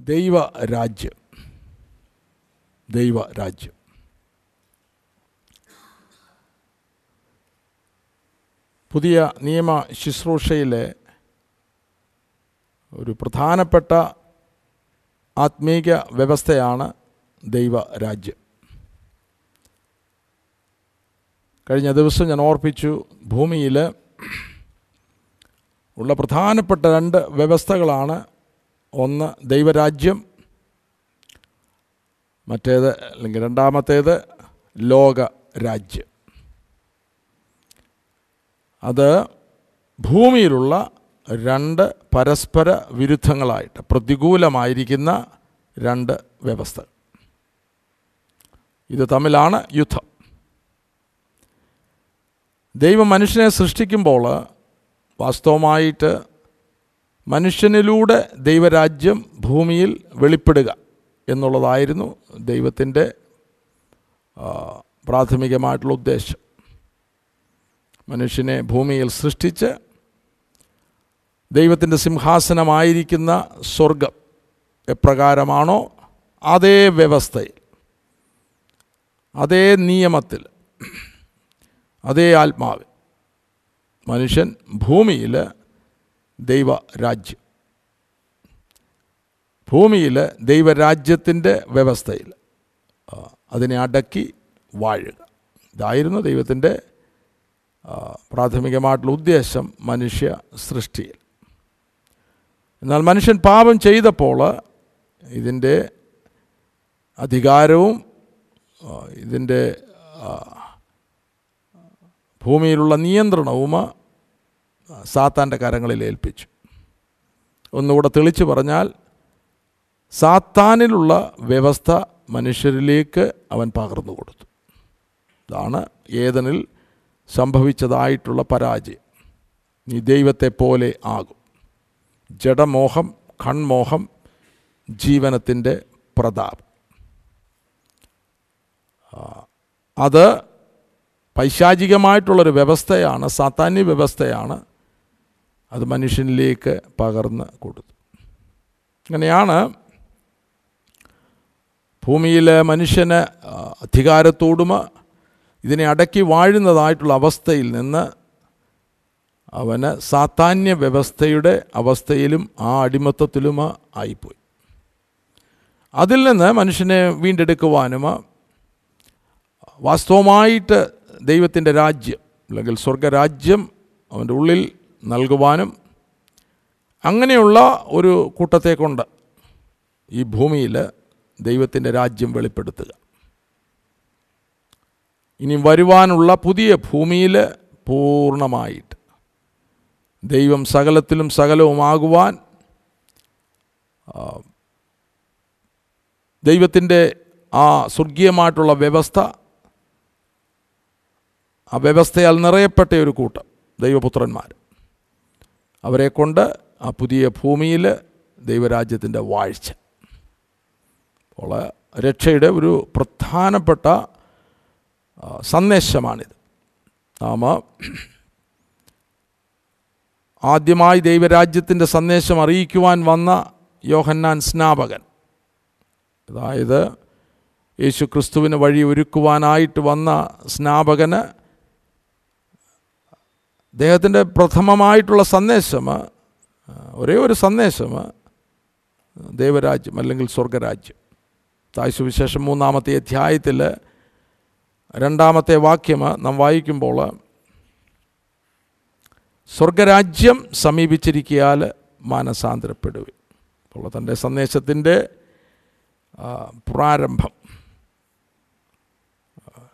ദൈവരാജ്യം. ദൈവരാജ്യം. പുതിയ നിയമ ശുശ്രൂഷയിലെ ഒരു പ്രധാനപ്പെട്ട ആത്മീക വ്യവസ്ഥയാണ് ദൈവ രാജ്യം കഴിഞ്ഞ ദിവസം ഞാൻ ഓർപ്പിച്ചു ഭൂമിയിൽ ഉള്ള പ്രധാനപ്പെട്ട രണ്ട് വ്യവസ്ഥകളാണ് ഒന്ന് ദൈവരാജ്യം മറ്റേത് അല്ലെങ്കിൽ രണ്ടാമത്തേത് ലോകരാജ്യം. അത് ഭൂമിയിലുള്ള രണ്ട് പരസ്പര വിരുദ്ധങ്ങളായിട്ട് പ്രതികൂലമായിരിക്കുന്ന രണ്ട് വ്യവസ്ഥ ഇത് തമ്മിലാണ് യുദ്ധം. ദൈവം മനുഷ്യനെ സൃഷ്ടിക്കുമ്പോൾ വാസ്തവമായിട്ട് മനുഷ്യനിലൂടെ ദൈവരാജ്യം ഭൂമിയിൽ വെളിപ്പെടുക എന്നുള്ളതായിരുന്നു ദൈവത്തിന്റെ പ്രാഥമികമായിട്ടുള്ള ഉദ്ദേശം. മനുഷ്യനെ ഭൂമിയിൽ സൃഷ്ടിച്ച് ദൈവത്തിന്റെ സിംഹാസനമായിരിക്കുന്ന സ്വർഗം എപ്രകാരമാണോ അതേ വ്യവസ്ഥയിൽ അതേ നിയമത്തിൽ അതേ ആത്മാവിൽ മനുഷ്യൻ ഭൂമിയിൽ ദൈവരാജ്യം. ഭൂമിയിൽ ദൈവരാജ്യത്തിന്റെ വ്യവസ്ഥയിൽ അതിനെ അടക്കി വാഴുക. ഇതായിരുന്നു ദൈവത്തിന്റെ പ്രാഥമികമായിട്ടുള്ള ഉദ്ദേശം മനുഷ്യ സൃഷ്ടിയിൽ. എന്നാൽ മനുഷ്യൻ പാപം ചെയ്തപ്പോൾ ഇതിന്റെ അധികാരവും ഇതിന്റെ ഭൂമിയിലുള്ള നിയന്ത്രണവും സാത്താന്റെ കരങ്ങളിൽ ഏൽപ്പിച്ചു. ഒന്നുകൂടെ തെളിച്ചു പറഞ്ഞാൽ സാത്താനിലുള്ള വ്യവസ്ഥ മനുഷ്യരിലേക്ക് അവൻ പകർന്നു കൊടുത്തു. ഇതാണ് ഏതനിൽ സംഭവിച്ചതായിട്ടുള്ള പരാജയം. നീ ദൈവത്തെ പോലെ ആകും. ജഡമോഹം കൺമോഹം ജീവനത്തിന്റെ പ്രതാപം. അത് പൈശാചികമായിട്ടുള്ളൊരു വ്യവസ്ഥയാണ് സാത്താന്യ വ്യവസ്ഥയാണ് അത് മനുഷ്യനിലേക്ക് പകർന്ന് കൊടുത്തു. അങ്ങനെയാണ് ഭൂമിയിലെ മനുഷ്യന് അധികാരത്തോടുമ ഇതിനെ അടക്കി വാഴുന്നതായിട്ടുള്ള അവസ്ഥയിൽ നിന്ന് അവന് സാത്താന്യ വ്യവസ്ഥയുടെ അവസ്ഥയിലും ആ അടിമത്തത്തിലും ആയിപ്പോയി. അതിൽ നിന്ന് മനുഷ്യനെ വീണ്ടെടുക്കുവാനും വാസ്തവമായിട്ട് ദൈവത്തിന്റെ രാജ്യം അല്ലെങ്കിൽ സ്വർഗരാജ്യം അവന്റെ ഉള്ളിൽ നൽകുവാനും അങ്ങനെയുള്ള ഒരു കൂട്ടത്തെക്കൊണ്ട് ഈ ഭൂമിയിൽ ദൈവത്തിന്റെ രാജ്യം വെളിപ്പെടുത്തുക. ഇനി വരുവാനുള്ള പുതിയ ഭൂമിയിൽ പൂർണമായിട്ട് ദൈവം സകലത്തിലും സകലവുമാകുവാൻ ദൈവത്തിന്റെ ആ സ്വർഗീയമായിട്ടുള്ള വ്യവസ്ഥ ആ വ്യവസ്ഥയാൽ നിറയപ്പെട്ട ഒരു കൂട്ടം ദൈവപുത്രന്മാർ. അവരെ കൊണ്ട് ആ പുതിയ ഭൂമിയിൽ ദൈവരാജ്യത്തിന്റെ വാഴ്ച. അപ്പോൾ രക്ഷയുടെ ഒരു പ്രധാനപ്പെട്ട സന്ദേശമാണിത്. നാം ആദ്യമായി ദൈവരാജ്യത്തിന്റെ സന്ദേശം അറിയിക്കുവാൻ വന്ന യോഹന്നാൻ സ്നാപകൻ. അതായത് യേശു ക്രിസ്തുവിന് വഴി ഒരുക്കുവാനായിട്ട് വന്ന സ്നാപകന് അദ്ദേഹത്തിന്റെ പ്രഥമമായിട്ടുള്ള സന്ദേശം ഒരേ ഒരു സന്ദേശം ദൈവരാജ്യം അല്ലെങ്കിൽ സ്വർഗരാജ്യം തായ്സുവിശേഷം മൂന്നാമത്തെ അധ്യായത്തിൽ രണ്ടാമത്തെ വാക്യം നാം വായിക്കുമ്പോൾ സ്വർഗരാജ്യം സമീപിച്ചിരിക്കിയാൽ മാനസാന്തരപ്പെടുകയും അപ്പോൾ തന്റെ സന്ദേശത്തിന്റെ പ്രാരംഭം.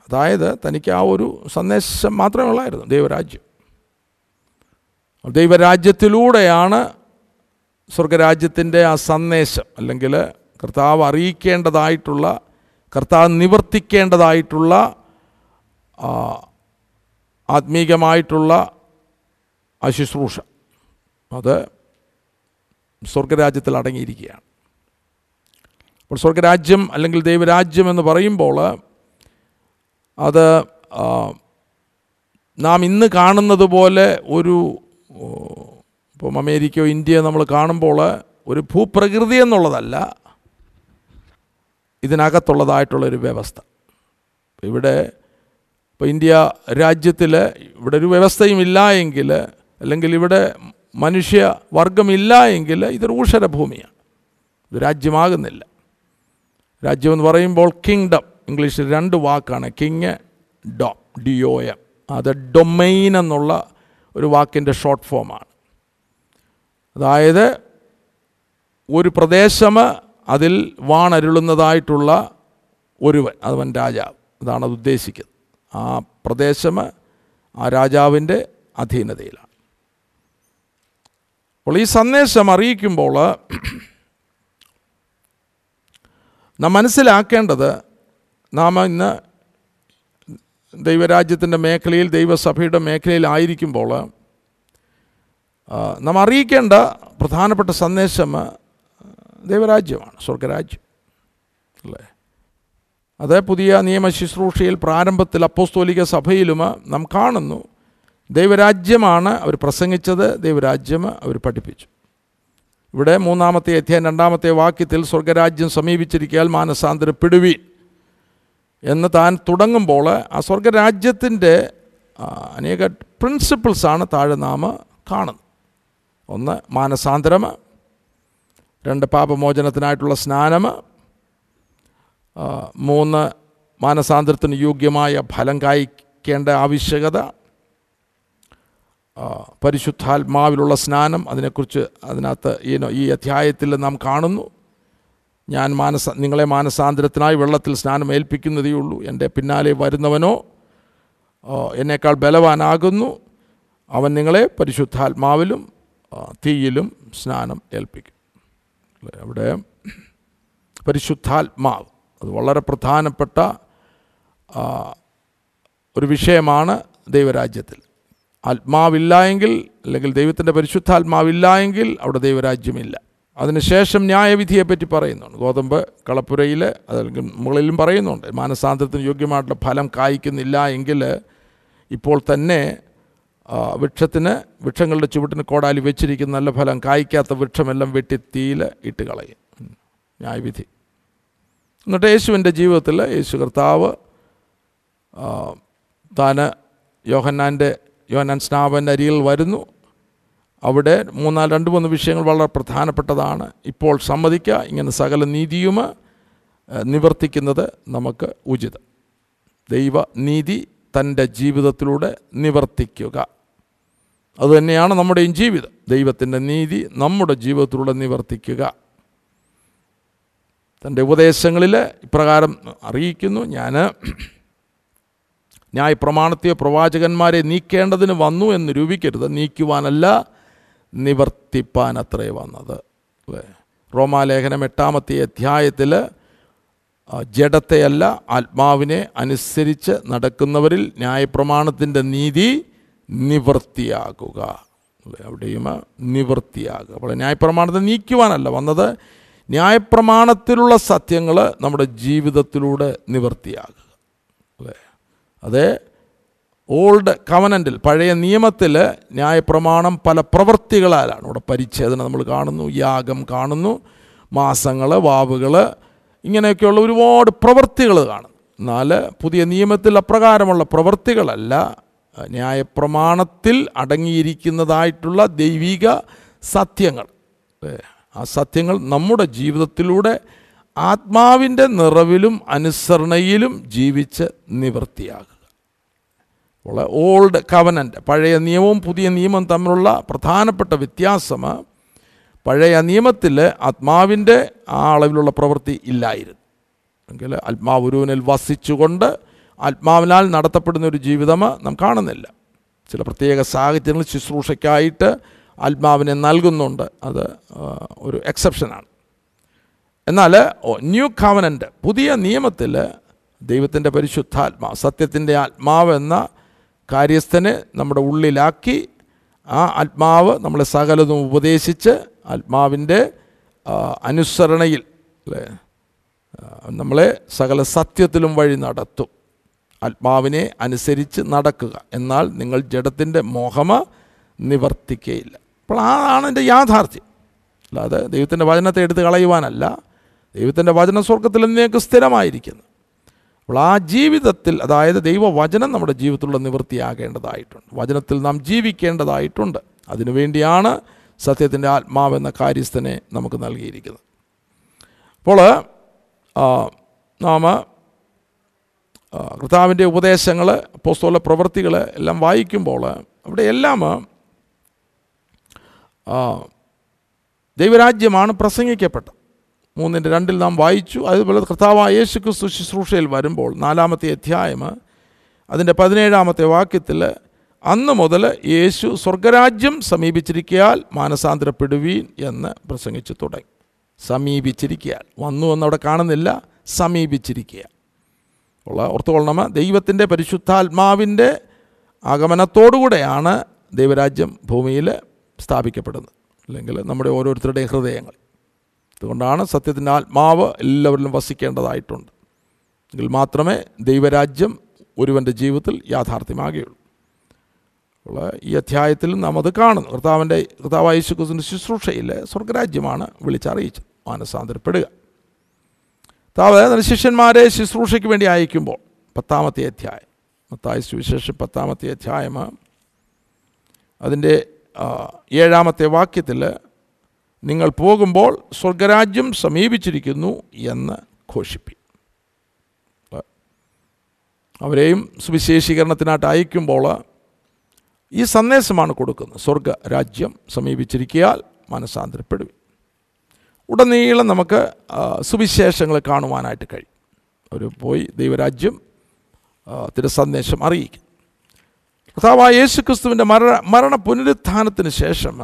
അതായത് തനിക്ക് ആ ഒരു സന്ദേശം മാത്രമേ ഉള്ളായിരുന്നു ദൈവരാജ്യം. ദൈവരാജ്യത്തിലൂടെയാണ് സ്വർഗരാജ്യത്തിന്റെ ആ സന്ദേശം അല്ലെങ്കിൽ കർത്താവ് അറിയിക്കേണ്ടതായിട്ടുള്ള കർത്താവ് നിവർത്തിക്കേണ്ടതായിട്ടുള്ള ആത്മീകമായിട്ടുള്ള ആ അത് സ്വർഗരാജ്യത്തിൽ അടങ്ങിയിരിക്കുകയാണ്. അപ്പോൾ സ്വർഗരാജ്യം അല്ലെങ്കിൽ ദൈവരാജ്യം എന്ന് പറയുമ്പോൾ അത് നാം ഇന്ന് കാണുന്നത് പോലെ ഒരു ഇപ്പം അമേരിക്കയോ ഇന്ത്യയോ നമ്മൾ കാണുമ്പോൾ ഒരു ഭൂപ്രകൃതി എന്നുള്ളതല്ല ഇതിനകത്തുള്ളതായിട്ടുള്ളൊരു വ്യവസ്ഥ. ഇവിടെ ഇപ്പോൾ ഇന്ത്യ രാജ്യത്തിൽ ഇവിടെ ഒരു വ്യവസ്ഥയും ഇല്ല എങ്കിൽ അല്ലെങ്കിൽ ഇവിടെ മനുഷ്യ വർഗമില്ല എങ്കിൽ ഇതൊരു ഊഷരഭൂമിയാണ്. ഇത് രാജ്യമാകുന്നില്ല. രാജ്യമെന്ന് പറയുമ്പോൾ കിങ്ഡം ഇംഗ്ലീഷിൽ രണ്ട് വാക്കാണ് king do D O M അത് ഡൊമൈൻ എന്നുള്ള ഒരു വാക്കിന്റെ ഷോർട്ട് ഫോമാണ് അതായത് ഒരു പ്രദേശം അതിൽ വാണരുളുന്നതായിട്ടുള്ള ഒരുവൻ അതവൻ രാജാവ്. അതാണ് അത് ഉദ്ദേശിക്കുന്നത്. ആ പ്രദേശം ആ രാജാവിന്റെ അധീനതയിലാണ്. അപ്പോൾ ഈ സന്ദേശം അറിയിക്കുമ്പോൾ നാം മനസ്സിലാക്കേണ്ടത് നാം ഇന്ന് ദൈവരാജ്യത്തിന്റെ മേഖലയിൽ ദൈവസഭയുടെ മേഖലയിലായിരിക്കുമ്പോൾ നാം അറിയിക്കേണ്ട പ്രധാനപ്പെട്ട സന്ദേശം ദൈവരാജ്യമാണ് സ്വർഗരാജ്യം. അല്ലേ? അത് പുതിയ നിയമ ശുശ്രൂഷയിൽ പ്രാരംഭത്തിൽ അപ്പോസ്തോലിക സഭയിലും നാം കാണുന്നു ദൈവരാജ്യമാണ് അവർ പ്രസംഗിച്ചത് ദൈവരാജ്യം അവർ പഠിപ്പിച്ചു. ഇവിടെ മൂന്നാമത്തെ അധ്യായം രണ്ടാമത്തെ വാക്യത്തിൽ സ്വർഗരാജ്യം സമീപിച്ചിരിക്കാൻ മാനസാന്തരപ്പെടുവീൻ. എന്ന് താൻ തുടങ്ങുമ്പോൾ ആ സ്വർഗരാജ്യത്തിന്റെ അനേക പ്രിൻസിപ്പിൾസാണ് താഴെ നാം കാണുന്നത്. ഒന്ന് മാനസാന്തരം. രണ്ട് പാപമോചനത്തിനായിട്ടുള്ള സ്നാനം. മൂന്ന് മാനസാന്തരത്തിന് യോഗ്യമായ ഫലം കായ്ക്കേണ്ട ആവശ്യകത. പരിശുദ്ധാത്മാവിലുള്ള സ്നാനം. അതിനെക്കുറിച്ച് അതിനകത്ത് ഈ ഈ അധ്യായത്തിൽ നാം കാണുന്നു. ഞാൻ മാനസ നിങ്ങളെ മാനസാന്തരത്തിനായി വെള്ളത്തിൽ സ്നാനം ഏൽപ്പിക്കുന്നതേ ഉള്ളൂ. എന്റെ പിന്നാലെ വരുന്നവനോ എന്നേക്കാൾ ബലവാനാകുന്നു. അവൻ നിങ്ങളെ പരിശുദ്ധാത്മാവിലും തീയിലും സ്നാനം ഏൽപ്പിക്കും. അവിടെ പരിശുദ്ധാത്മാവ് അത് വളരെ പ്രധാനപ്പെട്ട ഒരു വിഷയമാണ് ദൈവരാജ്യത്തിൽ. ആത്മാവില്ല എങ്കിൽ അല്ലെങ്കിൽ ദൈവത്തിന്റെ പരിശുദ്ധാത്മാവില്ല എങ്കിൽ അവിടെ ദൈവരാജ്യമില്ല. അതിനുശേഷം ന്യായവിധിയെപ്പറ്റി പറയുന്നുണ്ട്. ഗോതമ്പ് കളപ്പുരയിൽ അതല്ലെങ്കിൽ മുകളിലും പറയുന്നുണ്ട്. മാനസാന്തരത്തിന് യോഗ്യമായിട്ടുള്ള ഫലം കായ്ക്കുന്നില്ല എങ്കിൽ ഇപ്പോൾ തന്നെ വൃക്ഷത്തിന് വൃക്ഷങ്ങളുടെ ചുവട്ടിന് കോടാലി വെച്ചിരിക്കുന്ന നല്ല ഫലം കായ്ക്കാത്ത വൃക്ഷമെല്ലാം വെട്ടി തീയിൽ ഇട്ട് കളയും. ന്യായവിധി. എന്നിട്ട് യേശുവിന്റെ ജീവിതത്തിൽ യേശു കർത്താവ് താൻ യോഹന്നാന്റെ യോഹന്നാൻ സ്നാപന്റെ അരിയിൽ വരുന്നു. അവിടെ മൂന്നാൽ രണ്ട് മൂന്ന് വിഷയങ്ങൾ വളരെ പ്രധാനപ്പെട്ടതാണ്. ഇപ്പോൾ സമ്മതിക്കുക ഇങ്ങനെ സകല നീതിയും നിവർത്തിക്കുന്നത് നമുക്ക് ഉചിതം. ദൈവ നീതി തന്റെ ജീവിതത്തിലൂടെ നിവർത്തിക്കുക. അതുതന്നെയാണ് നമ്മുടെയും ജീവിതം. ദൈവത്തിന്റെ നീതി നമ്മുടെ ജീവിതത്തിലൂടെ നിവർത്തിക്കുക. തന്റെ ഉപദേശങ്ങളിൽ ഇപ്രകാരം അറിയിക്കുന്നു. ഞാൻ ന്യായപ്രമാണത്തെയോ പ്രവാചകന്മാരെ നീക്കേണ്ടതിന് വന്നു എന്ന് രൂപിക്കരുത്. നീക്കുവാനല്ല നിവർത്തിപ്പാൻ അത്രേ വന്നത്. അല്ലേ? റോമാലേഖനം എട്ടാമത്തെ അധ്യായത്തിൽ ജഡത്തെയല്ല ആത്മാവിനെ അനുസരിച്ച് നടക്കുന്നവരിൽ ന്യായപ്രമാണത്തിന്റെ നീതി നിവൃത്തിയാകുക അല്ലേ? അവിടെയും നിവൃത്തിയാകുക അപ്പോൾ ന്യായപ്രമാണത്തെ നീക്കുവാനല്ല വന്നത്. ന്യായപ്രമാണത്തിലുള്ള സത്യങ്ങൾ നമ്മുടെ ജീവിതത്തിലൂടെ നിവൃത്തിയാകുക അല്ലേ? അത് ഓൾഡ് കവനന്റിൽ പഴയ നിയമത്തിൽ ന്യായപ്രമാണം പല പ്രവൃത്തികളാലാണ്. ഇവിടെ പരിച്ഛേദന നമ്മൾ കാണുന്നു യാഗം കാണുന്നു മാസങ്ങൾ വാവുകൾ ഇങ്ങനെയൊക്കെയുള്ള ഒരുപാട് പ്രവൃത്തികൾ കാണുന്നു. എന്നാൽ പുതിയ നിയമത്തിൽ അപ്രകാരമുള്ള പ്രവൃത്തികളല്ല. ന്യായപ്രമാണത്തിൽ അടങ്ങിയിരിക്കുന്നതായിട്ടുള്ള ദൈവിക സത്യങ്ങൾ. ആ സത്യങ്ങൾ നമ്മുടെ ജീവിതത്തിലൂടെ ആത്മാവിന്റെ നിറവിലും അനുസരണയിലും ജീവിച്ച് നിവൃത്തിയാകുക അപ്പോൾ ഓൾഡ് കവനന്റ് പഴയ നിയമവും പുതിയ നിയമവും തമ്മിലുള്ള പ്രധാനപ്പെട്ട വ്യത്യാസം പഴയ നിയമത്തിൽ ആത്മാവിന്റെ ആ അളവിലുള്ള പ്രവൃത്തി ഇല്ലായിരുന്നു. എങ്കിൽ ആത്മാവ് ഒരുവനിൽ വസിച്ചുകൊണ്ട് ആത്മാവിനാൽ നടത്തപ്പെടുന്ന ഒരു ജീവിതം നാം കാണുന്നില്ല. ചില പ്രത്യേക സാഹചര്യങ്ങൾ ശുശ്രൂഷയ്ക്കായിട്ട് ആത്മാവിനെ നൽകുന്നുണ്ട്. അത് ഒരു എക്സെപ്ഷനാണ് എന്നാൽ ന്യൂ കവനന്റ് പുതിയ നിയമത്തിൽ ദൈവത്തിന്റെ പരിശുദ്ധാത്മാവ് സത്യത്തിന്റെ ആത്മാവ് എന്ന കാര്യസ്ഥനെ നമ്മുടെ ഉള്ളിലാക്കി ആ ആത്മാവ് നമ്മളെ സകലതും ഉപദേശിച്ച് ആത്മാവിന്റെ അനുസരണയിൽ അല്ലേ? നമ്മളെ സകല സത്യത്തിലും വഴി നടത്തും. ആത്മാവിനെ അനുസരിച്ച് നടക്കുക. എന്നാൽ നിങ്ങൾ ജഡത്തിന്റെ മോഹമ നിവർത്തിക്കുകയില്ല അപ്പോൾ അതാണ് എന്റെ യാഥാർത്ഥ്യം. അല്ലാതെ ദൈവത്തിന്റെ വചനത്തെ എടുത്ത് കളയുവാനല്ല. ദൈവത്തിന്റെ വചന സ്വർഗത്തിൽ എന്നേക്ക് സ്ഥിരമായിരിക്കുന്നു. അപ്പോൾ ആ ജീവിതത്തിൽ അതായത് ദൈവവചനം നമ്മുടെ ജീവിതത്തിലുള്ള നിവൃത്തിയാകേണ്ടതായിട്ടുണ്ട്. വചനത്തിൽ നാം ജീവിക്കേണ്ടതായിട്ടുണ്ട്. അതിനുവേണ്ടിയാണ് സത്യത്തിന്റെ ആത്മാവെന്ന കാര്യസ്ഥനെ നമുക്ക് നൽകിയിരിക്കുന്നത്. അപ്പോൾ നാം കർത്താവിന്റെ ഉപദേശങ്ങൾ പുസ്തക പ്രവൃത്തികൾ എല്ലാം വായിക്കുമ്പോൾ അവിടെ എല്ലാം ദൈവരാജ്യമാണ് പ്രസംഗിക്കപ്പെട്ടത്. മൂന്നിന്റെ രണ്ടിൽ നാം വായിച്ചു. അതുപോലെ കർത്താവായ യേശു ക്രിസ്തു ശുശ്രൂഷയിൽ വരുമ്പോൾ നാലാമത്തെ അധ്യായം അതിന്റെ പതിനേഴാമത്തെ വാക്യത്തിൽ അന്ന് മുതൽ യേശു സ്വർഗരാജ്യം സമീപിച്ചിരിക്കയാൽ മാനസാന്തരപ്പെടുവീൻ എന്ന് പ്രസംഗിച്ചു തുടങ്ങി. സമീപിച്ചിരിക്കയാൽ. വന്നു എന്നവിടെ കാണുന്നില്ല സമീപിച്ചിരിക്കുക ഉള്ള ഓർത്തുകൊള്ളണം. ദൈവത്തിന്റെ പരിശുദ്ധാത്മാവിന്റെ ആഗമനത്തോടുകൂടെയാണ് ദൈവരാജ്യം ഭൂമിയിൽ സ്ഥാപിക്കപ്പെടുന്നത്. അല്ലെങ്കിൽ നമ്മുടെ ഓരോരുത്തരുടെ ഹൃദയങ്ങൾ. അതുകൊണ്ടാണ് സത്യത്തിന്റെ ആത്മാവ് എല്ലാവരിലും വസിക്കേണ്ടതായിട്ടുണ്ട്. എങ്കിൽ മാത്രമേ ദൈവരാജ്യം ഒരുവന്റെ ജീവിതത്തിൽ യാഥാർത്ഥ്യമാകുകയുള്ളൂ. അപ്പോൾ ഈ അധ്യായത്തിൽ നാം അത് കാണുന്നു. കർത്താവിന്റെ കർത്താവ് യേശുക്രിസ്തുവിന്റെ ശുശ്രൂഷയിൽ സ്വർഗരാജ്യമാണ് വിളിച്ചറിയിച്ചത്. മാനസാന്തരപ്പെടുക. കർത്താവ് ശിഷ്യന്മാരെ ശുശ്രൂഷയ്ക്ക് വേണ്ടി അയക്കുമ്പോൾ പത്താമത്തെ അധ്യായം മത്തായ സുവിശേഷം പത്താമത്തെ അധ്യായം അതിന്റെ ഏഴാമത്തെ വാക്യത്തിൽ നിങ്ങൾ പോകുമ്പോൾ സ്വർഗരാജ്യം സമീപിച്ചിരിക്കുന്നു എന്ന് ഘോഷിപ്പി. അവരെയും സുവിശേഷീകരണത്തിനായിട്ട് അയക്കുമ്പോൾ ഈ സന്ദേശമാണ് കൊടുക്കുന്നത്. സ്വർഗ രാജ്യം സമീപിച്ചിരിക്കയാൽ മനസ്സാന്തരപ്പെടുവി ഉടനീളം നമുക്ക് സുവിശേഷങ്ങൾ കാണുവാനായിട്ട് കഴിയും. അവർ പോയി ദൈവരാജ്യം ത്തിന്റെ സന്ദേശം അറിയിക്കും. കർത്താവായ യേശു ക്രിസ്തുവിന്റെ മരണ മരണ പുനരുത്ഥാനത്തിന് ശേഷം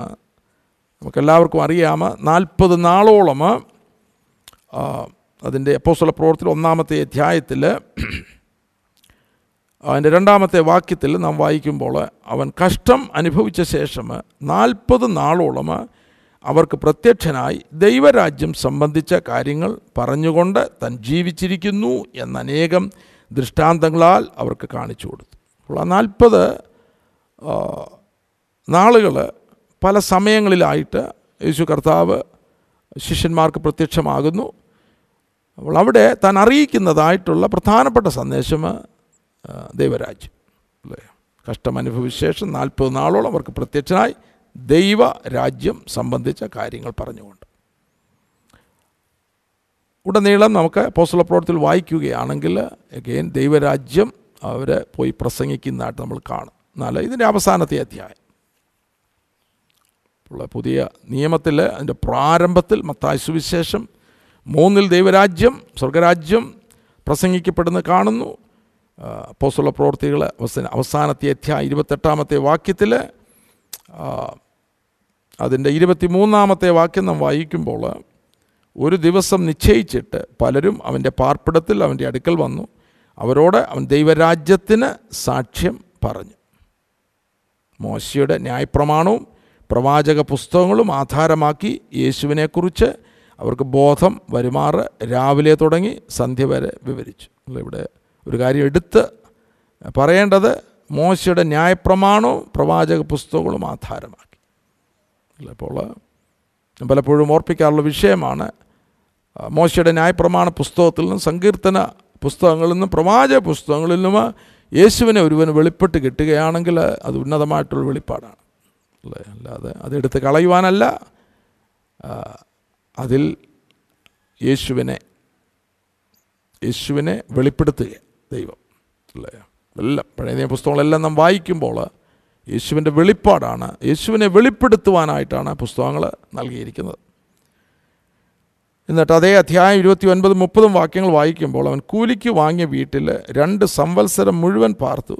നമുക്കെല്ലാവർക്കും അറിയാം നാൽപ്പത് നാളോളം അതിന്റെ അപ്പോസ്തല പ്രവർത്തനം ഒന്നാമത്തെ അധ്യായത്തിൽ അതിന്റെ രണ്ടാമത്തെ വാക്യത്തിൽ നാം വായിക്കുമ്പോൾ അവൻ കഷ്ടം അനുഭവിച്ച ശേഷം നാൽപ്പത് നാളോളം അവർക്ക് പ്രത്യക്ഷനായി ദൈവരാജ്യം സംബന്ധിച്ച കാര്യങ്ങൾ പറഞ്ഞുകൊണ്ട് താൻ ജീവിച്ചിരിക്കുന്നു എന്ന അനേകം ദൃഷ്ടാന്തങ്ങളാൽ അവർക്ക് കാണിച്ചു കൊടുത്തു. അപ്പോൾ ആ നാൽപ്പത് നാളുകൾ പല സമയങ്ങളിലായിട്ട് യേശു കർത്താവ് ശിഷ്യന്മാർക്ക് പ്രത്യക്ഷമാകുന്നു. അപ്പോൾ അവിടെ താൻ അറിയിക്കുന്നതായിട്ടുള്ള പ്രധാനപ്പെട്ട സന്ദേശം ദൈവരാജ്യം. അല്ലേ? കഷ്ടം അനുഭവിച്ച ശേഷം നാൽപ്പത് നാളോളം അവർക്ക് പ്രത്യക്ഷനായി ദൈവ രാജ്യം സംബന്ധിച്ച കാര്യങ്ങൾ പറഞ്ഞുകൊണ്ട്. ഉടനീളം നമുക്ക് പോസ്റ്റല പ്രവർത്തിയിൽ വായിക്കുകയാണെങ്കിൽ അഗെയിൻ ദൈവരാജ്യം അവരെ പോയി പ്രസംഗിക്കുന്നതായിട്ട് നമ്മൾ കാണും. എന്നാൽ ഇതിന്റെ അവസാനത്തെ അധ്യായം. ഉള്ള പുതിയ നിയമത്തിൽ അതിന്റെ പ്രാരംഭത്തിൽ മത്തായ സുവിശേഷം മൂന്നിൽ ദൈവരാജ്യം സ്വർഗരാജ്യം പ്രസംഗിക്കപ്പെടുന്നു കാണുന്നു. പോസ്റ്റുള്ള പ്രവർത്തികൾ അവസാന അവസാനത്തെ അധ്യായ ഇരുപത്തെട്ടാമത്തെ വാക്യത്തിൽ അതിന്റെ ഇരുപത്തി മൂന്നാമത്തെ വാക്യം നാം വായിക്കുമ്പോൾ ഒരു ദിവസം നിശ്ചയിച്ചിട്ട് പലരും അവന്റെ പാർപ്പിടത്തിൽ അവന്റെ അടുക്കൽ വന്നു. അവരോട് അവൻ ദൈവരാജ്യത്തിന് സാക്ഷ്യം പറഞ്ഞു. മോശയുടെ ന്യായപ്രമാണവും പ്രവാചക പുസ്തകങ്ങളും ആധാരമാക്കി യേശുവിനെക്കുറിച്ച് അവർക്ക് ബോധം വരുമാറ് രാവിലെ തുടങ്ങി സന്ധ്യ വരെ വിവരിച്ചു. അല്ല ഇവിടെ ഒരു കാര്യം എടുത്ത് പറയേണ്ടത് മോശയുടെ ന്യായപ്രമാണവും പ്രവാചക പുസ്തകങ്ങളും ആധാരമാക്കി. അല്ല അപ്പോൾ പലപ്പോഴും ഓർപ്പിക്കാറുള്ള വിഷയമാണ് മോശയുടെ ന്യായപ്രമാണ പുസ്തകത്തിൽ നിന്നും സങ്കീർത്തന പുസ്തകങ്ങളിൽ നിന്നും പ്രവാചക പുസ്തകങ്ങളിൽ നിന്നും യേശുവിനെ ഒരുവന് വെളിപ്പെട്ട് കിട്ടുകയാണെങ്കിൽ അത് ഉന്നതമായിട്ടുള്ള വെളിപ്പാടാണ്. അല്ലേ അല്ലാതെ അതെടുത്ത് കളയുവാനല്ല അതിൽ യേശുവിനെ യേശുവിനെ വെളിപ്പെടുത്തുക ദൈവം. അല്ലേ? എല്ലാം പഴയ നിയമ പുസ്തകങ്ങളെല്ലാം നാം വായിക്കുമ്പോൾ യേശുവിന്റെ വെളിപ്പാടാണ് യേശുവിനെ വെളിപ്പെടുത്തുവാനായിട്ടാണ് പുസ്തകങ്ങൾ നൽകിയിരിക്കുന്നത്. എന്നിട്ട് അതേ അധ്യായം ഇരുപത്തി ഒൻപത് മുപ്പതും വാക്യങ്ങൾ വായിക്കുമ്പോൾ അവൻ കൂലിക്ക് വാങ്ങിയ വീട്ടിൽ രണ്ട് സംവത്സരം മുഴുവൻ പാർത്തു.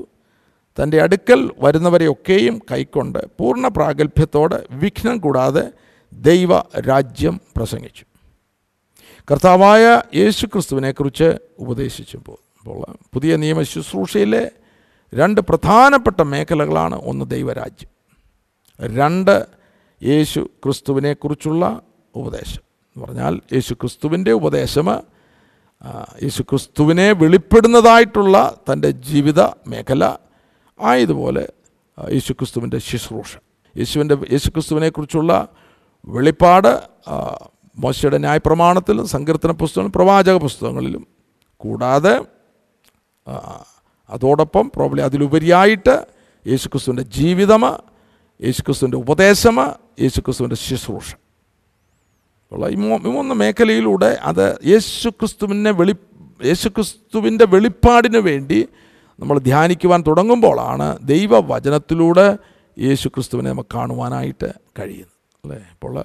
തന്റെ അടുക്കൽ വരുന്നവരെയൊക്കെയും കൈക്കൊണ്ട് പൂർണ പ്രാഗൽഭ്യത്തോടെ വിഘ്നം കൂടാതെ ദൈവ രാജ്യം പ്രസംഗിച്ചു. കർത്താവായ യേശു ക്രിസ്തുവിനെക്കുറിച്ച് ഉപദേശിച്ചു പോ പുതിയ നിയമ ശുശ്രൂഷയിലെ രണ്ട് പ്രധാനപ്പെട്ട മേഖലകളാണ് ഒന്ന് ദൈവരാജ്യം രണ്ട് യേശു ക്രിസ്തുവിനെക്കുറിച്ചുള്ള ഉപദേശം. എന്ന് പറഞ്ഞാൽ യേശു ക്രിസ്തുവിന്റെ ഉപദേശം യേശു ക്രിസ്തുവിനെ വെളിപ്പെടുന്നതായിട്ടുള്ള തന്റെ ജീവിത മേഖല ആയതുപോലെ യേശുക്രിസ്തുവിന്റെ യേശു ക്രിസ്തുവിന്റെ ശുശ്രൂഷ. യേശുവിന്റെ യേശുക്രിസ്തുവിനെക്കുറിച്ചുള്ള വെളിപ്പാട് മോശയുടെ ന്യായപ്രമാണത്തിലും സങ്കീർത്തന പുസ്തകങ്ങളും പ്രവാചക പുസ്തകങ്ങളിലും കൂടാതെ അതോടൊപ്പം പ്രോബ്ലി അതിലുപരിയായിട്ട് യേശുക്രിസ്തുവിന്റെ ജീവിതം യേശുക്രിസ്തുവിന്റെ ഉപദേശം യേശുക്രിസ്തുവിന്റെ ശുശ്രൂഷ. ഉള്ള ഈ മൂന്ന് മേഖലയിലൂടെ അത് യേശുക്രിസ്തുവിനെ വെളി യേശുക്രിസ്തുവിന്റെ വെളിപ്പാടിന് വേണ്ടി നമ്മൾ ധ്യാനിക്കുവാൻ തുടങ്ങുമ്പോഴാണ് ദൈവവചനത്തിലൂടെ യേശുക്രിസ്തുവിനെ നമുക്ക് കാണുവാനായിട്ട് കഴിയുന്നത്. അല്ലേ? ഇപ്പോൾ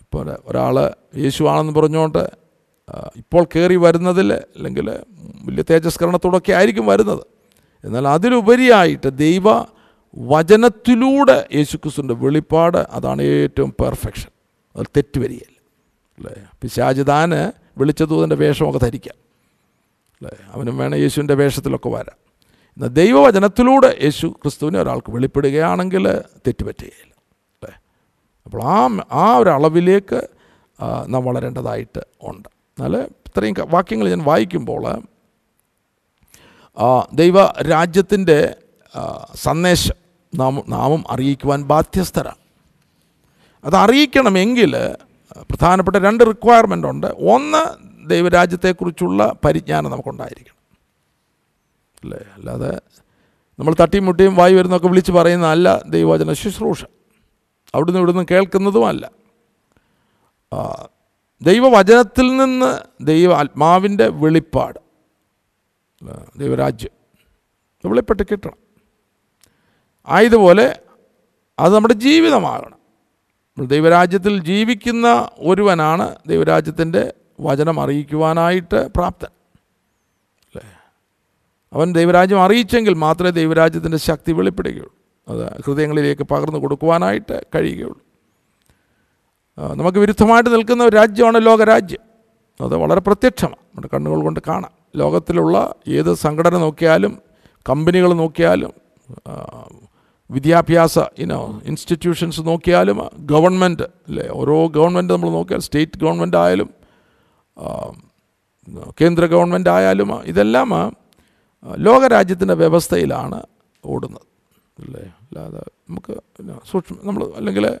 ഇപ്പോൾ ഒരാൾ യേശുവാണെന്ന് പറഞ്ഞുകൊണ്ട് ഇപ്പോൾ കയറി വരുന്നതിൽ അല്ലെങ്കിൽ വലിയ തേജസ്കരണത്തോടൊക്കെ ആയിരിക്കും വരുന്നത്. എന്നാൽ അതിലുപരിയായിട്ട് ദൈവ വചനത്തിലൂടെ യേശുക്രിസ്തുവിന്റെ വെളിപ്പാട് അതാണ് ഏറ്റവും പെർഫെക്ഷൻ. അത് തെറ്റുവരികയല്ല. അല്ലേ? പിശാചിതാന് വിളിച്ചതൂതന്റെ വേഷമൊക്കെ ധരിക്കാം. അല്ലേ അവനും വേണം യേശുവിന്റെ വേഷത്തിലൊക്കെ വരാം എന്നാൽ ദൈവവചനത്തിലൂടെ യേശു ക്രിസ്തുവിനെ ഒരാൾക്ക് വെളിപ്പെടുകയാണെങ്കിൽ തെറ്റുപറ്റുകയില്ല. അല്ലേ? അപ്പോൾ ആ ആ ഒരു അളവിലേക്ക് നാം വളരേണ്ടതായിട്ട് ഉണ്ട്. എന്നാൽ ഇത്രയും വാക്യങ്ങൾ ഞാൻ വായിക്കുമ്പോൾ ദൈവ രാജ്യത്തിന്റെ സന്ദേശം നാം നാമും അറിയിക്കുവാൻ ബാധ്യസ്ഥരാണ്. അത് അറിയിക്കണമെങ്കിൽ പ്രധാനപ്പെട്ട രണ്ട് റിക്വയർമെന്റ് ഉണ്ട്. ഒന്ന് ദൈവരാജ്യത്തെക്കുറിച്ചുള്ള പരിജ്ഞാനം നമുക്കുണ്ടായിരിക്കണം. അല്ലേ? അല്ലാതെ നമ്മൾ തട്ടിയും മുട്ടിയും വായി വരുന്നൊക്കെ വിളിച്ച് പറയുന്നതല്ല ദൈവവചന ശുശ്രൂഷ. അവിടുന്ന് ഇവിടുന്ന് കേൾക്കുന്നതുമല്ല. ദൈവവചനത്തിൽ നിന്ന് ദൈവ ആത്മാവിന്റെ വെളിപ്പാട്. ദൈവരാജ്യം. വെളിപ്പെട്ട് കിട്ടണം. ആയതുപോലെ അത് നമ്മുടെ ജീവിതമാകണം. ദൈവരാജ്യത്തിൽ ജീവിക്കുന്ന ഒരുവനാണ് ദൈവരാജ്യത്തിന്റെ വചനം അറിയിക്കുവാനായിട്ട് പ്രാപ്തൻ. അല്ലേ? അവൻ ദൈവരാജ്യം അറിയിച്ചെങ്കിൽ മാത്രമേ ദൈവരാജ്യത്തിന്റെ ശക്തി വെളിപ്പെടുകയുള്ളൂ. അത് ഹൃദയങ്ങളിലേക്ക് പകർന്നു കൊടുക്കുവാനായിട്ട് കഴിയുകയുള്ളൂ. നമുക്ക് വിരുദ്ധമായിട്ട് നിൽക്കുന്ന ഒരു രാജ്യമാണ് ലോകരാജ്യം. അത് വളരെ പ്രത്യക്ഷമാണ്. നമ്മുടെ കണ്ണുകൾ കൊണ്ട് കാണാം. ലോകത്തിലുള്ള ഏത് സംഘടന നോക്കിയാലും കമ്പനികൾ നോക്കിയാലും വിദ്യാഭ്യാസ ഇനോ ഇൻസ്റ്റിറ്റ്യൂഷൻസ് നോക്കിയാലും ഗവൺമെന്റ് അല്ലേ? ഓരോ ഗവൺമെന്റ് നമ്മൾ നോക്കിയാൽ സ്റ്റേറ്റ് ഗവൺമെന്റ് ആയാലും കേന്ദ്ര ഗവൺമെന്റ് ആയാലും ഇതെല്ലാം ലോകരാജ്യത്തിന്റെ വ്യവസ്ഥയിലാണ് ഓടുന്നത്. അല്ലേ? അല്ലാതെ നമുക്ക് സൂക്ഷ്മ നമ്മൾ അല്ലെങ്കിൽ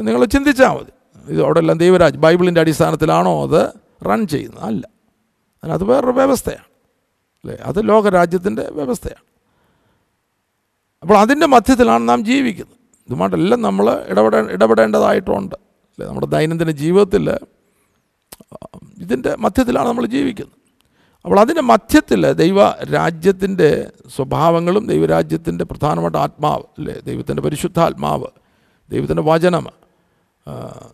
നിങ്ങൾ ചിന്തിച്ചാൽ മതി. ഇത് അവിടെ എല്ലാം ദൈവരാജ് ബൈബിളിന്റെ അടിസ്ഥാനത്തിലാണോ അത് റൺ ചെയ്യുന്നത്? അല്ല. അതിനത് വേറൊരു വ്യവസ്ഥയാണ്. അല്ലേ? അത് ലോകരാജ്യത്തിന്റെ വ്യവസ്ഥയാണ്. അപ്പോൾ അതിന്റെ മധ്യത്തിലാണ് നാം ജീവിക്കുന്നത്. ഇതുമായിട്ടെല്ലാം നമ്മൾ ഇടപെടേ ഇടപെടേണ്ടതായിട്ടുണ്ട്. അല്ലേ? നമ്മുടെ ദൈനംദിന ജീവിതത്തിൽ ഇതിന്റെ മധ്യത്തിലാണ് നമ്മൾ ജീവിക്കുന്നത്. അപ്പോൾ അതിന്റെ മധ്യത്തിൽ ദൈവ രാജ്യത്തിന്റെ സ്വഭാവങ്ങളും ദൈവരാജ്യത്തിന്റെ പ്രധാനപ്പെട്ട ആത്മാവ് അല്ലേ? ദൈവത്തിന്റെ പരിശുദ്ധാത്മാവ് ദൈവത്തിന്റെ വചനം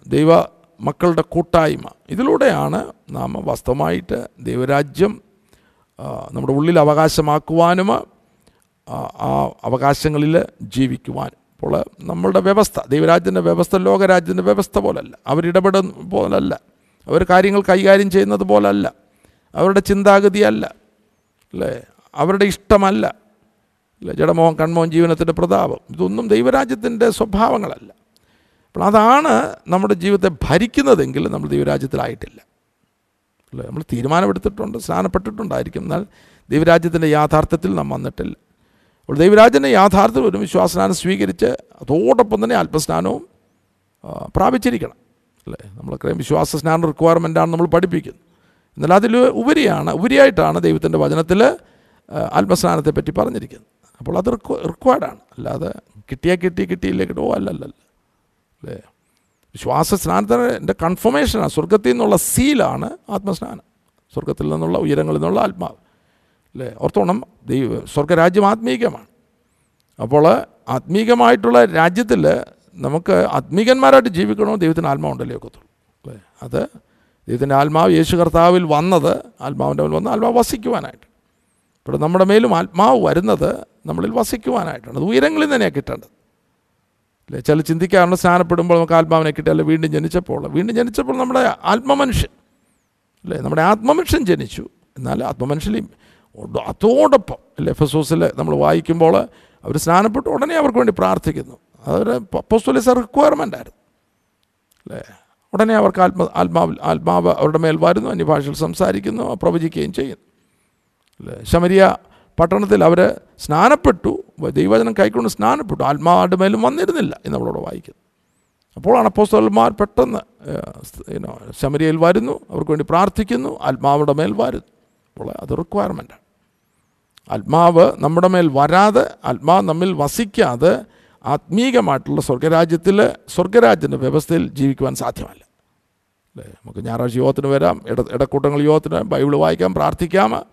ദൈവ മക്കളുടെ കൂട്ടായ്മ. ഇതിലൂടെയാണ് നാം വാസ്തവമായിട്ട് ദൈവരാജ്യം നമ്മുടെ ഉള്ളിൽ അവകാശമാക്കുവാനും ആ, അവകാശങ്ങളിൽ ജീവിക്കുവാനും. അപ്പോൾ നമ്മളുടെ വ്യവസ്ഥ ദൈവരാജ്യത്തിന്റെ വ്യവസ്ഥ ലോകരാജ്യത്തിന്റെ വ്യവസ്ഥ പോലല്ല. അവരിടപെടുന്ന പോലല്ല. അവർ കാര്യങ്ങൾ കൈകാര്യം ചെയ്യുന്നത് പോലല്ല. അവരുടെ ചിന്താഗതിയല്ല. അല്ലേ? അവരുടെ ഇഷ്ടമല്ല. അല്ലേ? ജഡമോഹം കൺമോഹം ജീവനത്തിന്റെ പ്രതാപം. ഇതൊന്നും ദൈവരാജ്യത്തിന്റെ സ്വഭാവങ്ങളല്ല. അപ്പോൾ അതാണ് നമ്മുടെ ജീവിതത്തെ ഭരിക്കുന്നതെങ്കിൽ നമ്മൾ ദൈവരാജ്യത്തിലായിട്ടില്ല. അല്ലേ? നമ്മൾ തീരുമാനമെടുത്തിട്ടുണ്ട് സ്നാനപ്പെട്ടിട്ടുണ്ടായിരിക്കും എന്നാൽ ദൈവരാജ്യത്തിന്റെ യാഥാർത്ഥ്യത്തിൽ നാം വന്നിട്ടില്ല. അപ്പോൾ ദൈവരാജ്യന്റെ യാഥാർത്ഥ്യം ഒരു വിശ്വാസസ്നാനം സ്വീകരിച്ച് അതോടൊപ്പം തന്നെ ആത്മസ്നാനവും പ്രാപിച്ചിരിക്കണം. അല്ലേ? നമ്മളൊക്കെ വിശ്വാസ സ്നാനം റിക്വയർമെന്റാണ് നമ്മൾ പഠിപ്പിക്കുന്നത് എന്നാൽ അതിൽ ഉപരിയാണ് ഉപരിയായിട്ടാണ് ദൈവത്തിന്റെ വചനത്തിൽ ആത്മസ്നാനത്തെ പറ്റി പറഞ്ഞിരിക്കുന്നത്. അപ്പോൾ അത് റിക്വ റിക്വയർഡാണ് അല്ലാതെ കിട്ടിയാൽ കിട്ടി കിട്ടിയില്ലേ കിട്ടോ അല്ലല്ല അല്ലേ? വിശ്വാസ സ്നാനത്തിന്റെ കൺഫർമേഷനാണ് സ്വർഗത്തിൽ നിന്നുള്ള സീലാണ് ആത്മസ്നാനം. സ്വർഗത്തിൽ നിന്നുള്ള ഉയരങ്ങളിൽ നിന്നുള്ള ആത്മാവ്. അല്ലേ? ഓർത്തോണം ദൈവ സ്വർഗരാജ്യം ആത്മീകമാണ്. അപ്പോൾ ആത്മീകമായിട്ടുള്ള രാജ്യത്തിൽ നമുക്ക് ആത്മീകന്മാരായിട്ട് ജീവിക്കണോ ദൈവത്തിന് ആത്മാവുണ്ടല്ലേ ഒക്കത്തുള്ളൂ. അല്ലേ? അത് ദൈവത്തിന്റെ ആത്മാവ് യേശു കർത്താവിൽ വന്നത് ആത്മാവിന്റെ മേൽ വന്ന് ആത്മാവ് വസിക്കുവാനായിട്ട്. ഇപ്പോൾ നമ്മുടെ മേലും ആത്മാവ് വരുന്നത് നമ്മളിൽ വസിക്കുവാനായിട്ടാണ്. അത് ഉയരങ്ങളിൽ തന്നെയാണ് കിട്ടേണ്ടത്. അല്ലേ? ചില ചിന്തിക്കാറുണ്ട് സ്നാനപ്പെടുമ്പോൾ നമുക്ക് ആത്മാവിനെ കിട്ടിയല്ല വീണ്ടും ജനിച്ചപ്പോൾ വീണ്ടും ജനിച്ചപ്പോൾ നമ്മുടെ ആത്മമനുഷ്യൻ അല്ലേ? നമ്മുടെ ആത്മമനുഷ്യൻ ജനിച്ചു. എന്നാൽ ആത്മമനുഷ്യനെയും അതോടൊപ്പം അല്ലേ? ഓസിൽ നമ്മൾ വായിക്കുമ്പോൾ അവർ സ്നാനപ്പെട്ട് ഉടനെ അവർക്ക് വേണ്ടി പ്രാർത്ഥിക്കുന്നു. അതൊരു പോസ്റ്റോലിസ് റിക്വയർമെന്റ് ആയിരുന്നു. അല്ലേ? ഉടനെ അവർക്ക് ആത്മ ആത്മാവിൽ ആത്മാവ് അവരുടെ മേൽ വരുന്നു അന്യഭാഷയിൽ സംസാരിക്കുന്നു പ്രവചിക്കുകയും ചെയ്യുന്നു. അല്ലേ? ശമരിയ പട്ടണത്തിൽ അവർ സ്നാനപ്പെട്ടു ദൈവചനം കൈക്കൊണ്ട് സ്നാനപ്പെട്ടു. ആത്മാവിന്റെ മേലും വന്നിരുന്നില്ല എന്ന് നമ്മളോട് വായിക്കുന്നു. അപ്പോഴാണ് അപ്പോസ്തലന്മാർ പെട്ടെന്ന് ശമരിയയിൽ വരുന്നു അവർക്ക് വേണ്ടി പ്രാർത്ഥിക്കുന്നു ആത്മാവിടെ മേൽ വരുന്നു. അപ്പോൾ അത് റിക്വയർമെന്റാണ് ആത്മാവ് നമ്മുടെ മേൽ വരാതെ ആത്മാവ് നമ്മിൽ വസിക്കാതെ ആത്മീകമായിട്ടുള്ള സ്വർഗരാജ്യത്തിൽ സ്വർഗരാജ്യത്തിന്റെ വ്യവസ്ഥയിൽ ജീവിക്കുവാൻ സാധ്യമല്ല. അല്ലേ? നമുക്ക് ഞായറാഴ്ച യോഗത്തിന് വരാം ഇട ഇടക്കൂട്ടങ്ങൾ യോഗത്തിന് ബൈബിൾ വായിക്കാം പ്രാർത്ഥിക്കാം.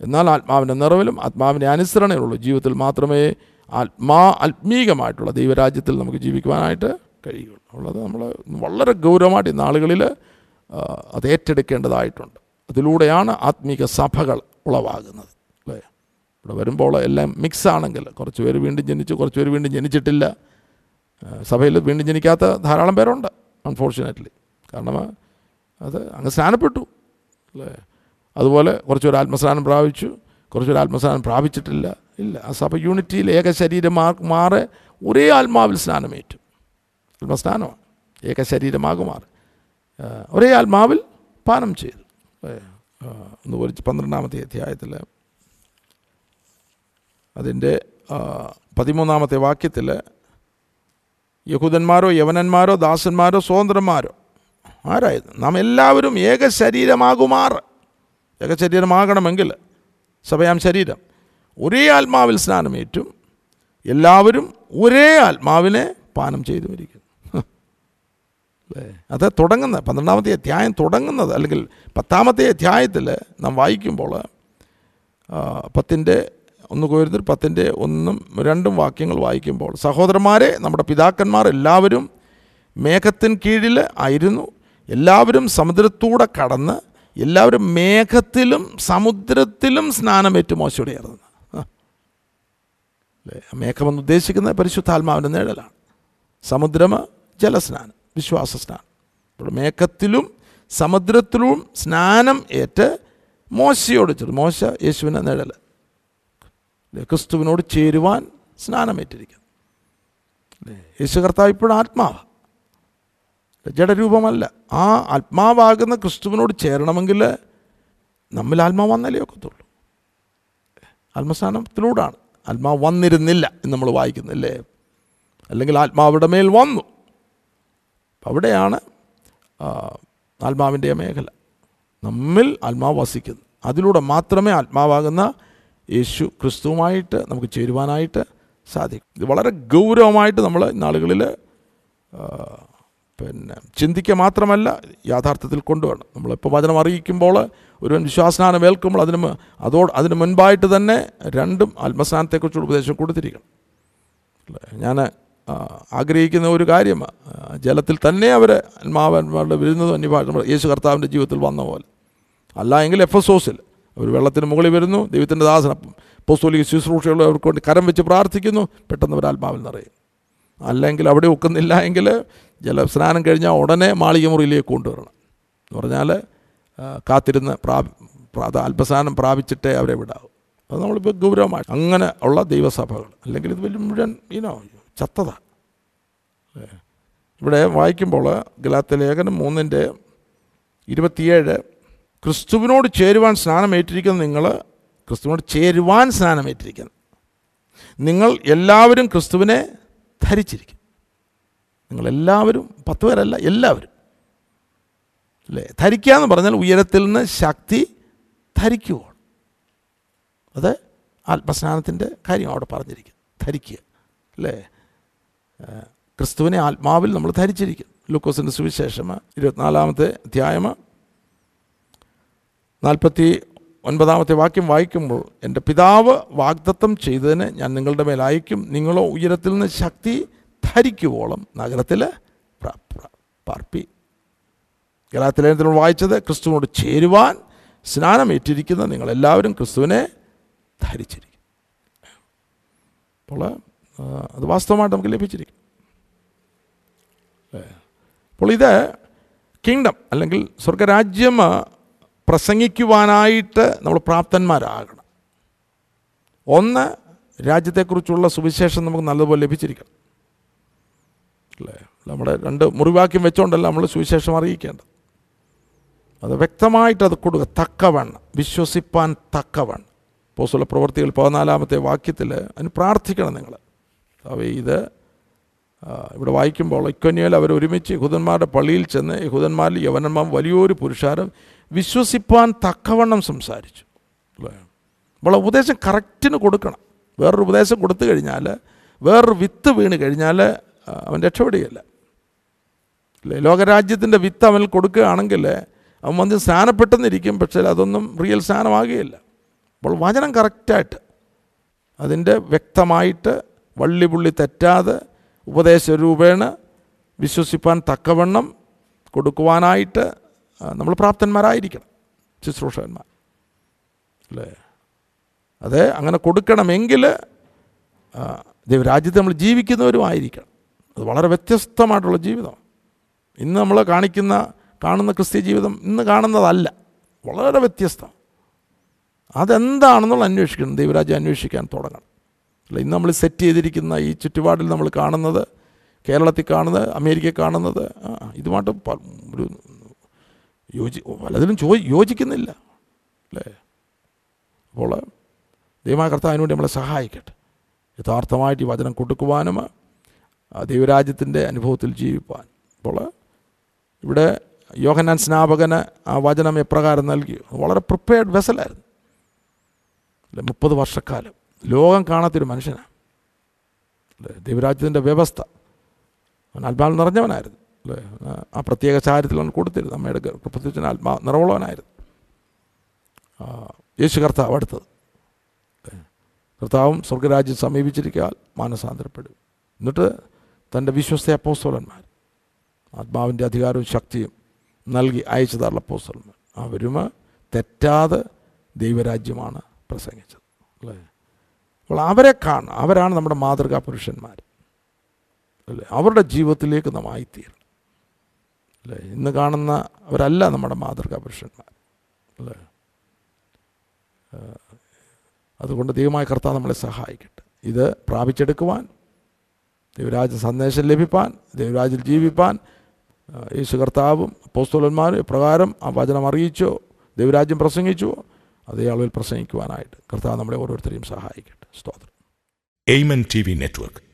എന്നാൽ ആത്മാവിന്റെ നിറവിലും ആത്മാവിന്റെ അനുസരണയുള്ള ജീവിതത്തിൽ മാത്രമേ ആത്മാ ആത്മീകമായിട്ടുള്ള ദൈവരാജ്യത്തിൽ നമുക്ക് ജീവിക്കുവാനായിട്ട് കഴിയുള്ളൂ ഉള്ളത് നമ്മൾ വളരെ ഗൗരവമായിട്ട് ഈ നാളുകളിൽ അത് ഏറ്റെടുക്കേണ്ടതായിട്ടുണ്ട്. അതിലൂടെയാണ് ആത്മീക സഭകൾ ഉളവാകുന്നത്. ഇവിടെ വരുമ്പോൾ എല്ലാം മിക്സ് ആണെങ്കിൽ കുറച്ച് പേര് വീണ്ടും ജനിച്ചു കുറച്ച് പേര് വീണ്ടും ജനിച്ചിട്ടില്ല. സഭയിൽ വീണ്ടും ജനിക്കാത്ത ധാരാളം പേരുണ്ട് അൺഫോർച്ചുനേറ്റ്ലി കാരണം അത് അങ്ങ് സ്നാനപ്പെട്ടു അല്ലേ? അതുപോലെ കുറച്ച് പേർ ആത്മസ്നാനം പ്രാപിച്ചു കുറച്ച് പേർ ആത്മസ്നാനം പ്രാപിച്ചിട്ടില്ല ഇല്ല. ആ സഭ യൂണിറ്റിയിൽ ഏക ശരീരമാർക്ക് മാറെ ഒരേ ആത്മാവിൽ സ്നാനമേറ്റു. ആത്മസ്നാനമാണ്. ഏക ശരീരമാകു മാറി ഒരേ ആത്മാവിൽ പാനം ചെയ്തു. ഒന്ന് പന്ത്രണ്ടാമത്തെ അധ്യായത്തിൽ അതിന്റെ പതിമൂന്നാമത്തെ വാക്യത്തിൽ യഹൂദന്മാരോ യവനന്മാരോ ദാസന്മാരോ സ്വതന്ത്രന്മാരോ ആരായത്? നാം എല്ലാവരും ഏക ശരീരമാകുമാർ. ഏക ശരീരമാകണമെങ്കിൽ സഭയാം ശരീരം. ഒരേ ആത്മാവിൽ സ്നാനമേറ്റും എല്ലാവരും ഒരേ ആത്മാവിനെ പാനം ചെയ്തു വരിക്കുന്നു അല്ലേ? അത് തുടങ്ങുന്ന പന്ത്രണ്ടാമത്തെ അധ്യായം തുടങ്ങുന്നത് അല്ലെങ്കിൽ പത്താമത്തെ അധ്യായത്തിൽ നാം വായിക്കുമ്പോൾ പത്തിന്റെ ഒന്ന് കോരുന്നതിൽ പത്തിന്റെ ഒന്നും രണ്ടും വാക്യങ്ങൾ വായിക്കുമ്പോൾ സഹോദരന്മാരെ നമ്മുടെ പിതാക്കന്മാർ എല്ലാവരും മേഘത്തിൻ കീഴിൽ ആയിരുന്നു. എല്ലാവരും സമുദ്രത്തൂടെ കടന്ന് എല്ലാവരും മേഘത്തിലും സമുദ്രത്തിലും സ്നാനമേറ്റ് മോശയുടെയായിരുന്നു. അല്ലേ? മേഘമെന്ന് ഉദ്ദേശിക്കുന്നത് പരിശുദ്ധാത്മാവിന്റെ നിഴലാണ്. സമുദ്രം ജലസ്നാനം വിശ്വാസ സ്നാനം അപ്പോൾ മേഘത്തിലും സമുദ്രത്തിലും സ്നാനം ഏറ്റ് മോശയോട് ചേർന്ന് മോശ യേശുവിനെ അല്ലേ? ക്രിസ്തുവിനോട് ചേരുവാൻ സ്നാനമേറ്റിരിക്കുന്നു? യേശു കർത്താവ് ഇപ്പോഴും ആത്മാവ്. ജഡരൂപമല്ല. ആ ആത്മാവാകുന്ന ക്രിസ്തുവിനോട് ചേരണമെങ്കിൽ നമ്മിൽ ആത്മാവ് വന്നാലേ ഒക്കത്തുള്ളൂ. ആത്മസ്ഥാനത്തിലൂടാണ്. ആത്മാവ് വന്നിരുന്നില്ല എന്ന് നമ്മൾ വായിക്കുന്നില്ലേ? അല്ലെങ്കിൽ ആത്മാവിടെ മേൽ വന്നു. അവിടെയാണ് ആത്മാവിന്റെ മേഖല. നമ്മിൽ ആത്മാവ് വസിക്കുന്നു. അതിലൂടെ മാത്രമേ ആത്മാവാകുന്ന യേശു ക്രിസ്തുവുമായിട്ട് നമുക്ക് ചേരുവാനായിട്ട് സാധിക്കും. ഇത് വളരെ ഗൗരവമായിട്ട് നമ്മൾ നാളുകളിൽ പിന്നെ ചിന്തിക്കുക മാത്രമല്ല യാഥാർത്ഥ്യത്തിൽ കൊണ്ടുവരണം. നമ്മളിപ്പോൾ വചനം അറിയിക്കുമ്പോൾ ഒരു വിശ്വാസനാനം ഏൽക്കുമ്പോൾ അതിന് അതോ അതിന് മുൻപായിട്ട് തന്നെ രണ്ടും ആത്മസ്നാനത്തെക്കുറിച്ചുള്ള ഉപദേശം കൊടുത്തിരിക്കണം. ഞാൻ ആഗ്രഹിക്കുന്ന ഒരു കാര്യം ജലത്തിൽ തന്നെ അവർ ആത്മാവന്മാരുടെ വരുന്നതും അന്യഭാഷ യേശു കർത്താവിന്റെ ജീവിതത്തിൽ വന്ന പോലെ. അല്ല എങ്കിൽ എഫ് എസ് ഓസിൽ അവർ വെള്ളത്തിന് മുകളിൽ വരുന്നു. ദൈവത്തിന്റെ ദാസന പോസ്തോലിക ശുശ്രൂഷകൾ അവർക്ക് വേണ്ടി കരം വെച്ച് പ്രാർത്ഥിക്കുന്നു. പെട്ടെന്ന് അവർ ആത്മാവിൽ നിറയും. അല്ലെങ്കിൽ അവിടെ ഒക്കുന്നില്ല എങ്കിൽ ജലസ്നാനം കഴിഞ്ഞാൽ ഉടനെ മാളിക മുറിയിലേക്ക് കൊണ്ടുവരണം. എന്ന് പറഞ്ഞാൽ കാത്തിരുന്ന് പ്രാ- അല്പസ്നാനം പ്രാപിച്ചിട്ടേ അവരെ വിടാവൂ. അത് നമ്മളിപ്പോൾ ഗൗരവമായി. അങ്ങനെ ഉള്ള ദൈവസഭകൾ. അല്ലെങ്കിൽ ഇത് വലിയ മുഴുവൻ ഇനോ ചത്തത. ഇവിടെ വായിക്കുമ്പോൾ ഗലാത്ത ലേഖനം മൂന്നിന്റെ ഇരുപത്തിയേഴ് ക്രിസ്തുവിനോട് ചേരുവാൻ സ്നാനമേറ്റിരിക്കുന്ന നിങ്ങൾ ക്രിസ്തുവിനോട് ചേരുവാൻ സ്നാനമേറ്റിരിക്കുന്നു. നിങ്ങൾ എല്ലാവരും ക്രിസ്തുവിനെ ധരിച്ചിരിക്കും. നിങ്ങളെല്ലാവരും പത്ത് പേരല്ല എല്ലാവരും. അല്ലേ? ധരിക്കുക എന്ന് പറഞ്ഞാൽ ഉയരത്തിൽ നിന്ന് ശക്തി ധരിക്കുവോൾ അത് ആത്മസ്നാനത്തിന്റെ കാര്യം അവിടെ പറഞ്ഞിരിക്കും ധരിക്കുക. അല്ലേ? ക്രിസ്തുവിനെ ആത്മാവിൽ നമ്മൾ ധരിച്ചിരിക്കും ലൂക്കോസിന്റെ സുവിശേഷം ഇരുപത്തിനാലാമത്തെ അധ്യായം നാൽപ്പത്തി ഒൻപതാമത്തെ വാക്യം വായിക്കുമ്പോൾ എന്റെ പിതാവ് വാഗ്ദത്തം ചെയ്തതിന് ഞാൻ നിങ്ങളുടെ മേൽ അയക്കും. നിങ്ങളോ ഉയരത്തിൽ നിന്ന് ശക്തി ധരിക്കുവോളം നഗരത്തിൽ പാർപ്പി. ഗലാത്തിലേനത്തിൽ വായിച്ചത് ക്രിസ്തുവിനോട് ചേരുവാൻ സ്നാനമേറ്റിരിക്കുന്ന നിങ്ങളെല്ലാവരും ക്രിസ്തുവിനെ ധരിച്ചിരിക്കും. അപ്പോൾ അത് വാസ്തവമായിട്ട് നമുക്ക് ലഭിച്ചിരിക്കും. അപ്പോൾ ഇത് കിങ്ഡം അല്ലെങ്കിൽ സ്വർഗരാജ്യം പ്രസംഗിക്കുവാനായിട്ട് നമ്മൾ പ്രാപ്തന്മാരാകണം. ഒന്ന് രാജ്യത്തെക്കുറിച്ചുള്ള സുവിശേഷം നമുക്ക് നല്ലതുപോലെ ലഭിച്ചിരിക്കണം. അല്ലേ? നമ്മുടെ രണ്ട് മുറിവാക്യം വെച്ചുകൊണ്ടല്ല നമ്മൾ സുവിശേഷം അറിയിക്കേണ്ടത്. അത് വ്യക്തമായിട്ട് അത് കൊടുക്കുക. തക്കവണ്ണം വിശ്വസിപ്പാൻ തക്കവണ്ണം. പോസുള്ള പ്രവർത്തികൾ പതിനാലാമത്തെ വാക്യത്തിൽ അതിന് പ്രാർത്ഥിക്കണം നിങ്ങൾ അവ ഇത് ഇവിടെ വായിക്കുമ്പോൾ ഇക്കൊന്നിയിൽ അവർ ഒരുമിച്ച് യഹൂദന്മാരുടെ പള്ളിയിൽ ചെന്ന് യഹൂദന്മാരിൽ യവനന്മാർ വലിയൊരു പുരുഷാരം വിശ്വസിപ്പാൻ തക്കവണ്ണം സംസാരിച്ചു. അപ്പോൾ ഉപദേശം കറക്റ്റിന് കൊടുക്കണം. വേറൊരു ഉപദേശം കൊടുത്തു കഴിഞ്ഞാൽ വേറൊരു വിത്ത് വീണ് കഴിഞ്ഞാൽ അവൻ രക്ഷപ്പെടുകയില്ല. അല്ലേ? ലോകരാജ്യത്തിന്റെ വിത്ത് അവനിൽ കൊടുക്കുകയാണെങ്കിൽ അവൻ വന്ന് സ്നാനപ്പെട്ടെന്നിരിക്കും പക്ഷേ അതൊന്നും റിയൽ സ്നാനമാകുകയില്ല. അപ്പോൾ വചനം കറക്റ്റായിട്ട് അതിന്റെ വ്യക്തമായിട്ട് വള്ളി പുള്ളി തെറ്റാതെ ഉപദേശ രൂപേണ വിശ്വസിപ്പാൻ തക്കവണ്ണം കൊടുക്കുവാനായിട്ട് നമ്മൾ പ്രാപ്തന്മാരായിരിക്കണം ശുശ്രൂഷകന്മാർ. അല്ലേ? അത് അങ്ങനെ കൊടുക്കണമെങ്കിൽ രാജ്യത്ത് നമ്മൾ ജീവിക്കുന്നവരും ആയിരിക്കണം. അത് വളരെ വ്യത്യസ്തമായിട്ടുള്ള ജീവിതം. ഇന്ന് നമ്മൾ കാണിക്കുന്ന കാണുന്ന ക്രിസ്ത്യ ജീവിതം ഇന്ന് കാണുന്നതല്ല. വളരെ വ്യത്യസ്തം. അതെന്താണെന്നുള്ള അന്വേഷിക്കണം. ദൈവരാജ്യം അന്വേഷിക്കാൻ തുടങ്ങണം. അല്ല ഇന്ന് നമ്മൾ സെറ്റ് ചെയ്തിരിക്കുന്ന ഈ ചുറ്റുപാടിൽ നമ്മൾ കാണുന്നത് കേരളത്തിൽ കാണുന്നത് അമേരിക്കയിൽ കാണുന്നത് ഇതുമായിട്ട് ഒരു യോജി പലതിനും ചോ യോജിക്കുന്നില്ല. അല്ലേ? അപ്പോൾ ദൈവമായ കർത്താവിന് വേണ്ടി നമ്മളെ സഹായിക്കട്ടെ. യഥാർത്ഥമായിട്ട് ഈ വചനം കൊടുക്കുവാനും ദൈവരാജ്യത്തിന്റെ അനുഭവത്തിൽ ജീവിപ്പാൻ. അപ്പോൾ ഇവിടെ യോഹന്നാൻ സ്നാപകന് ആ വചനം എപ്രകാരം നൽകി? വളരെ പ്രിപ്പയർഡ് വെസലായിരുന്നു അല്ലെ? മുപ്പത് വർഷക്കാലം. ലോകം കാണാത്തൊരു മനുഷ്യനാണ്. അല്ലേ? ദൈവരാജ്യത്തിന്റെ വ്യവസ്ഥ. അവൻ അത്ഭാവം നിറഞ്ഞവനായിരുന്നു. അല്ലേ ആ പ്രത്യേക ചാര്യത്തിൽ അവൻ കൊടുത്തിരുന്നു. അമ്മയുടെ പ്രത്യേകിച്ച് ആത്മാ നിറവുള്ളവനായിരുന്നു. യേശു കർത്താവ് അടുത്തത്? കർത്താവും സ്വർഗരാജ്യം സമീപിച്ചിരിക്കാൻ മാനസാന്തരപ്പെടും. എന്നിട്ട് തന്റെ വിശ്വസ്ത അപ്പോസ്തോലന്മാർ ആത്മാവിന്റെ അധികാരവും ശക്തിയും നൽകി അയച്ചതാറുള്ള അപ്പോസ്തോലന്മാർ. അവരും തെറ്റാതെ ദൈവരാജ്യമാണ് പ്രസംഗിച്ചത്. അല്ലേ അപ്പോൾ അവരെ കാണണം. അവരാണ് നമ്മുടെ മാതൃകാ പുരുഷന്മാർ. അല്ലേ അവരുടെ ജീവിതത്തിലേക്ക് നാം ആയിത്തീരണം. അല്ലേ? ഇന്ന് കാണുന്ന അവരല്ല നമ്മുടെ മാതൃകാ പുരുഷന്മാർ. അല്ലേ? അതുകൊണ്ട് ദൈവമായ കർത്താവ് നമ്മളെ സഹായിക്കട്ടെ. ഇത് പ്രാപിച്ചെടുക്കുവാൻ ദൈവരാജ സന്ദേശം ലഭിപ്പാൻ ദൈവരാജിൽ ജീവിപ്പാൻ യേശു കർത്താവും അപ്പോസ്തോലന്മാരും എപ്രകാരം ആ വചനം അറിയിച്ചോ ദൈവരാജ്യം പ്രസംഗിച്ചോ അതേ അളവിൽ പ്രസംഗിക്കുവാനായിട്ട് കർത്താവ് നമ്മളെ ഓരോരുത്തരെയും സഹായിക്കട്ടെ. സ്തോത്രം. Amen T V network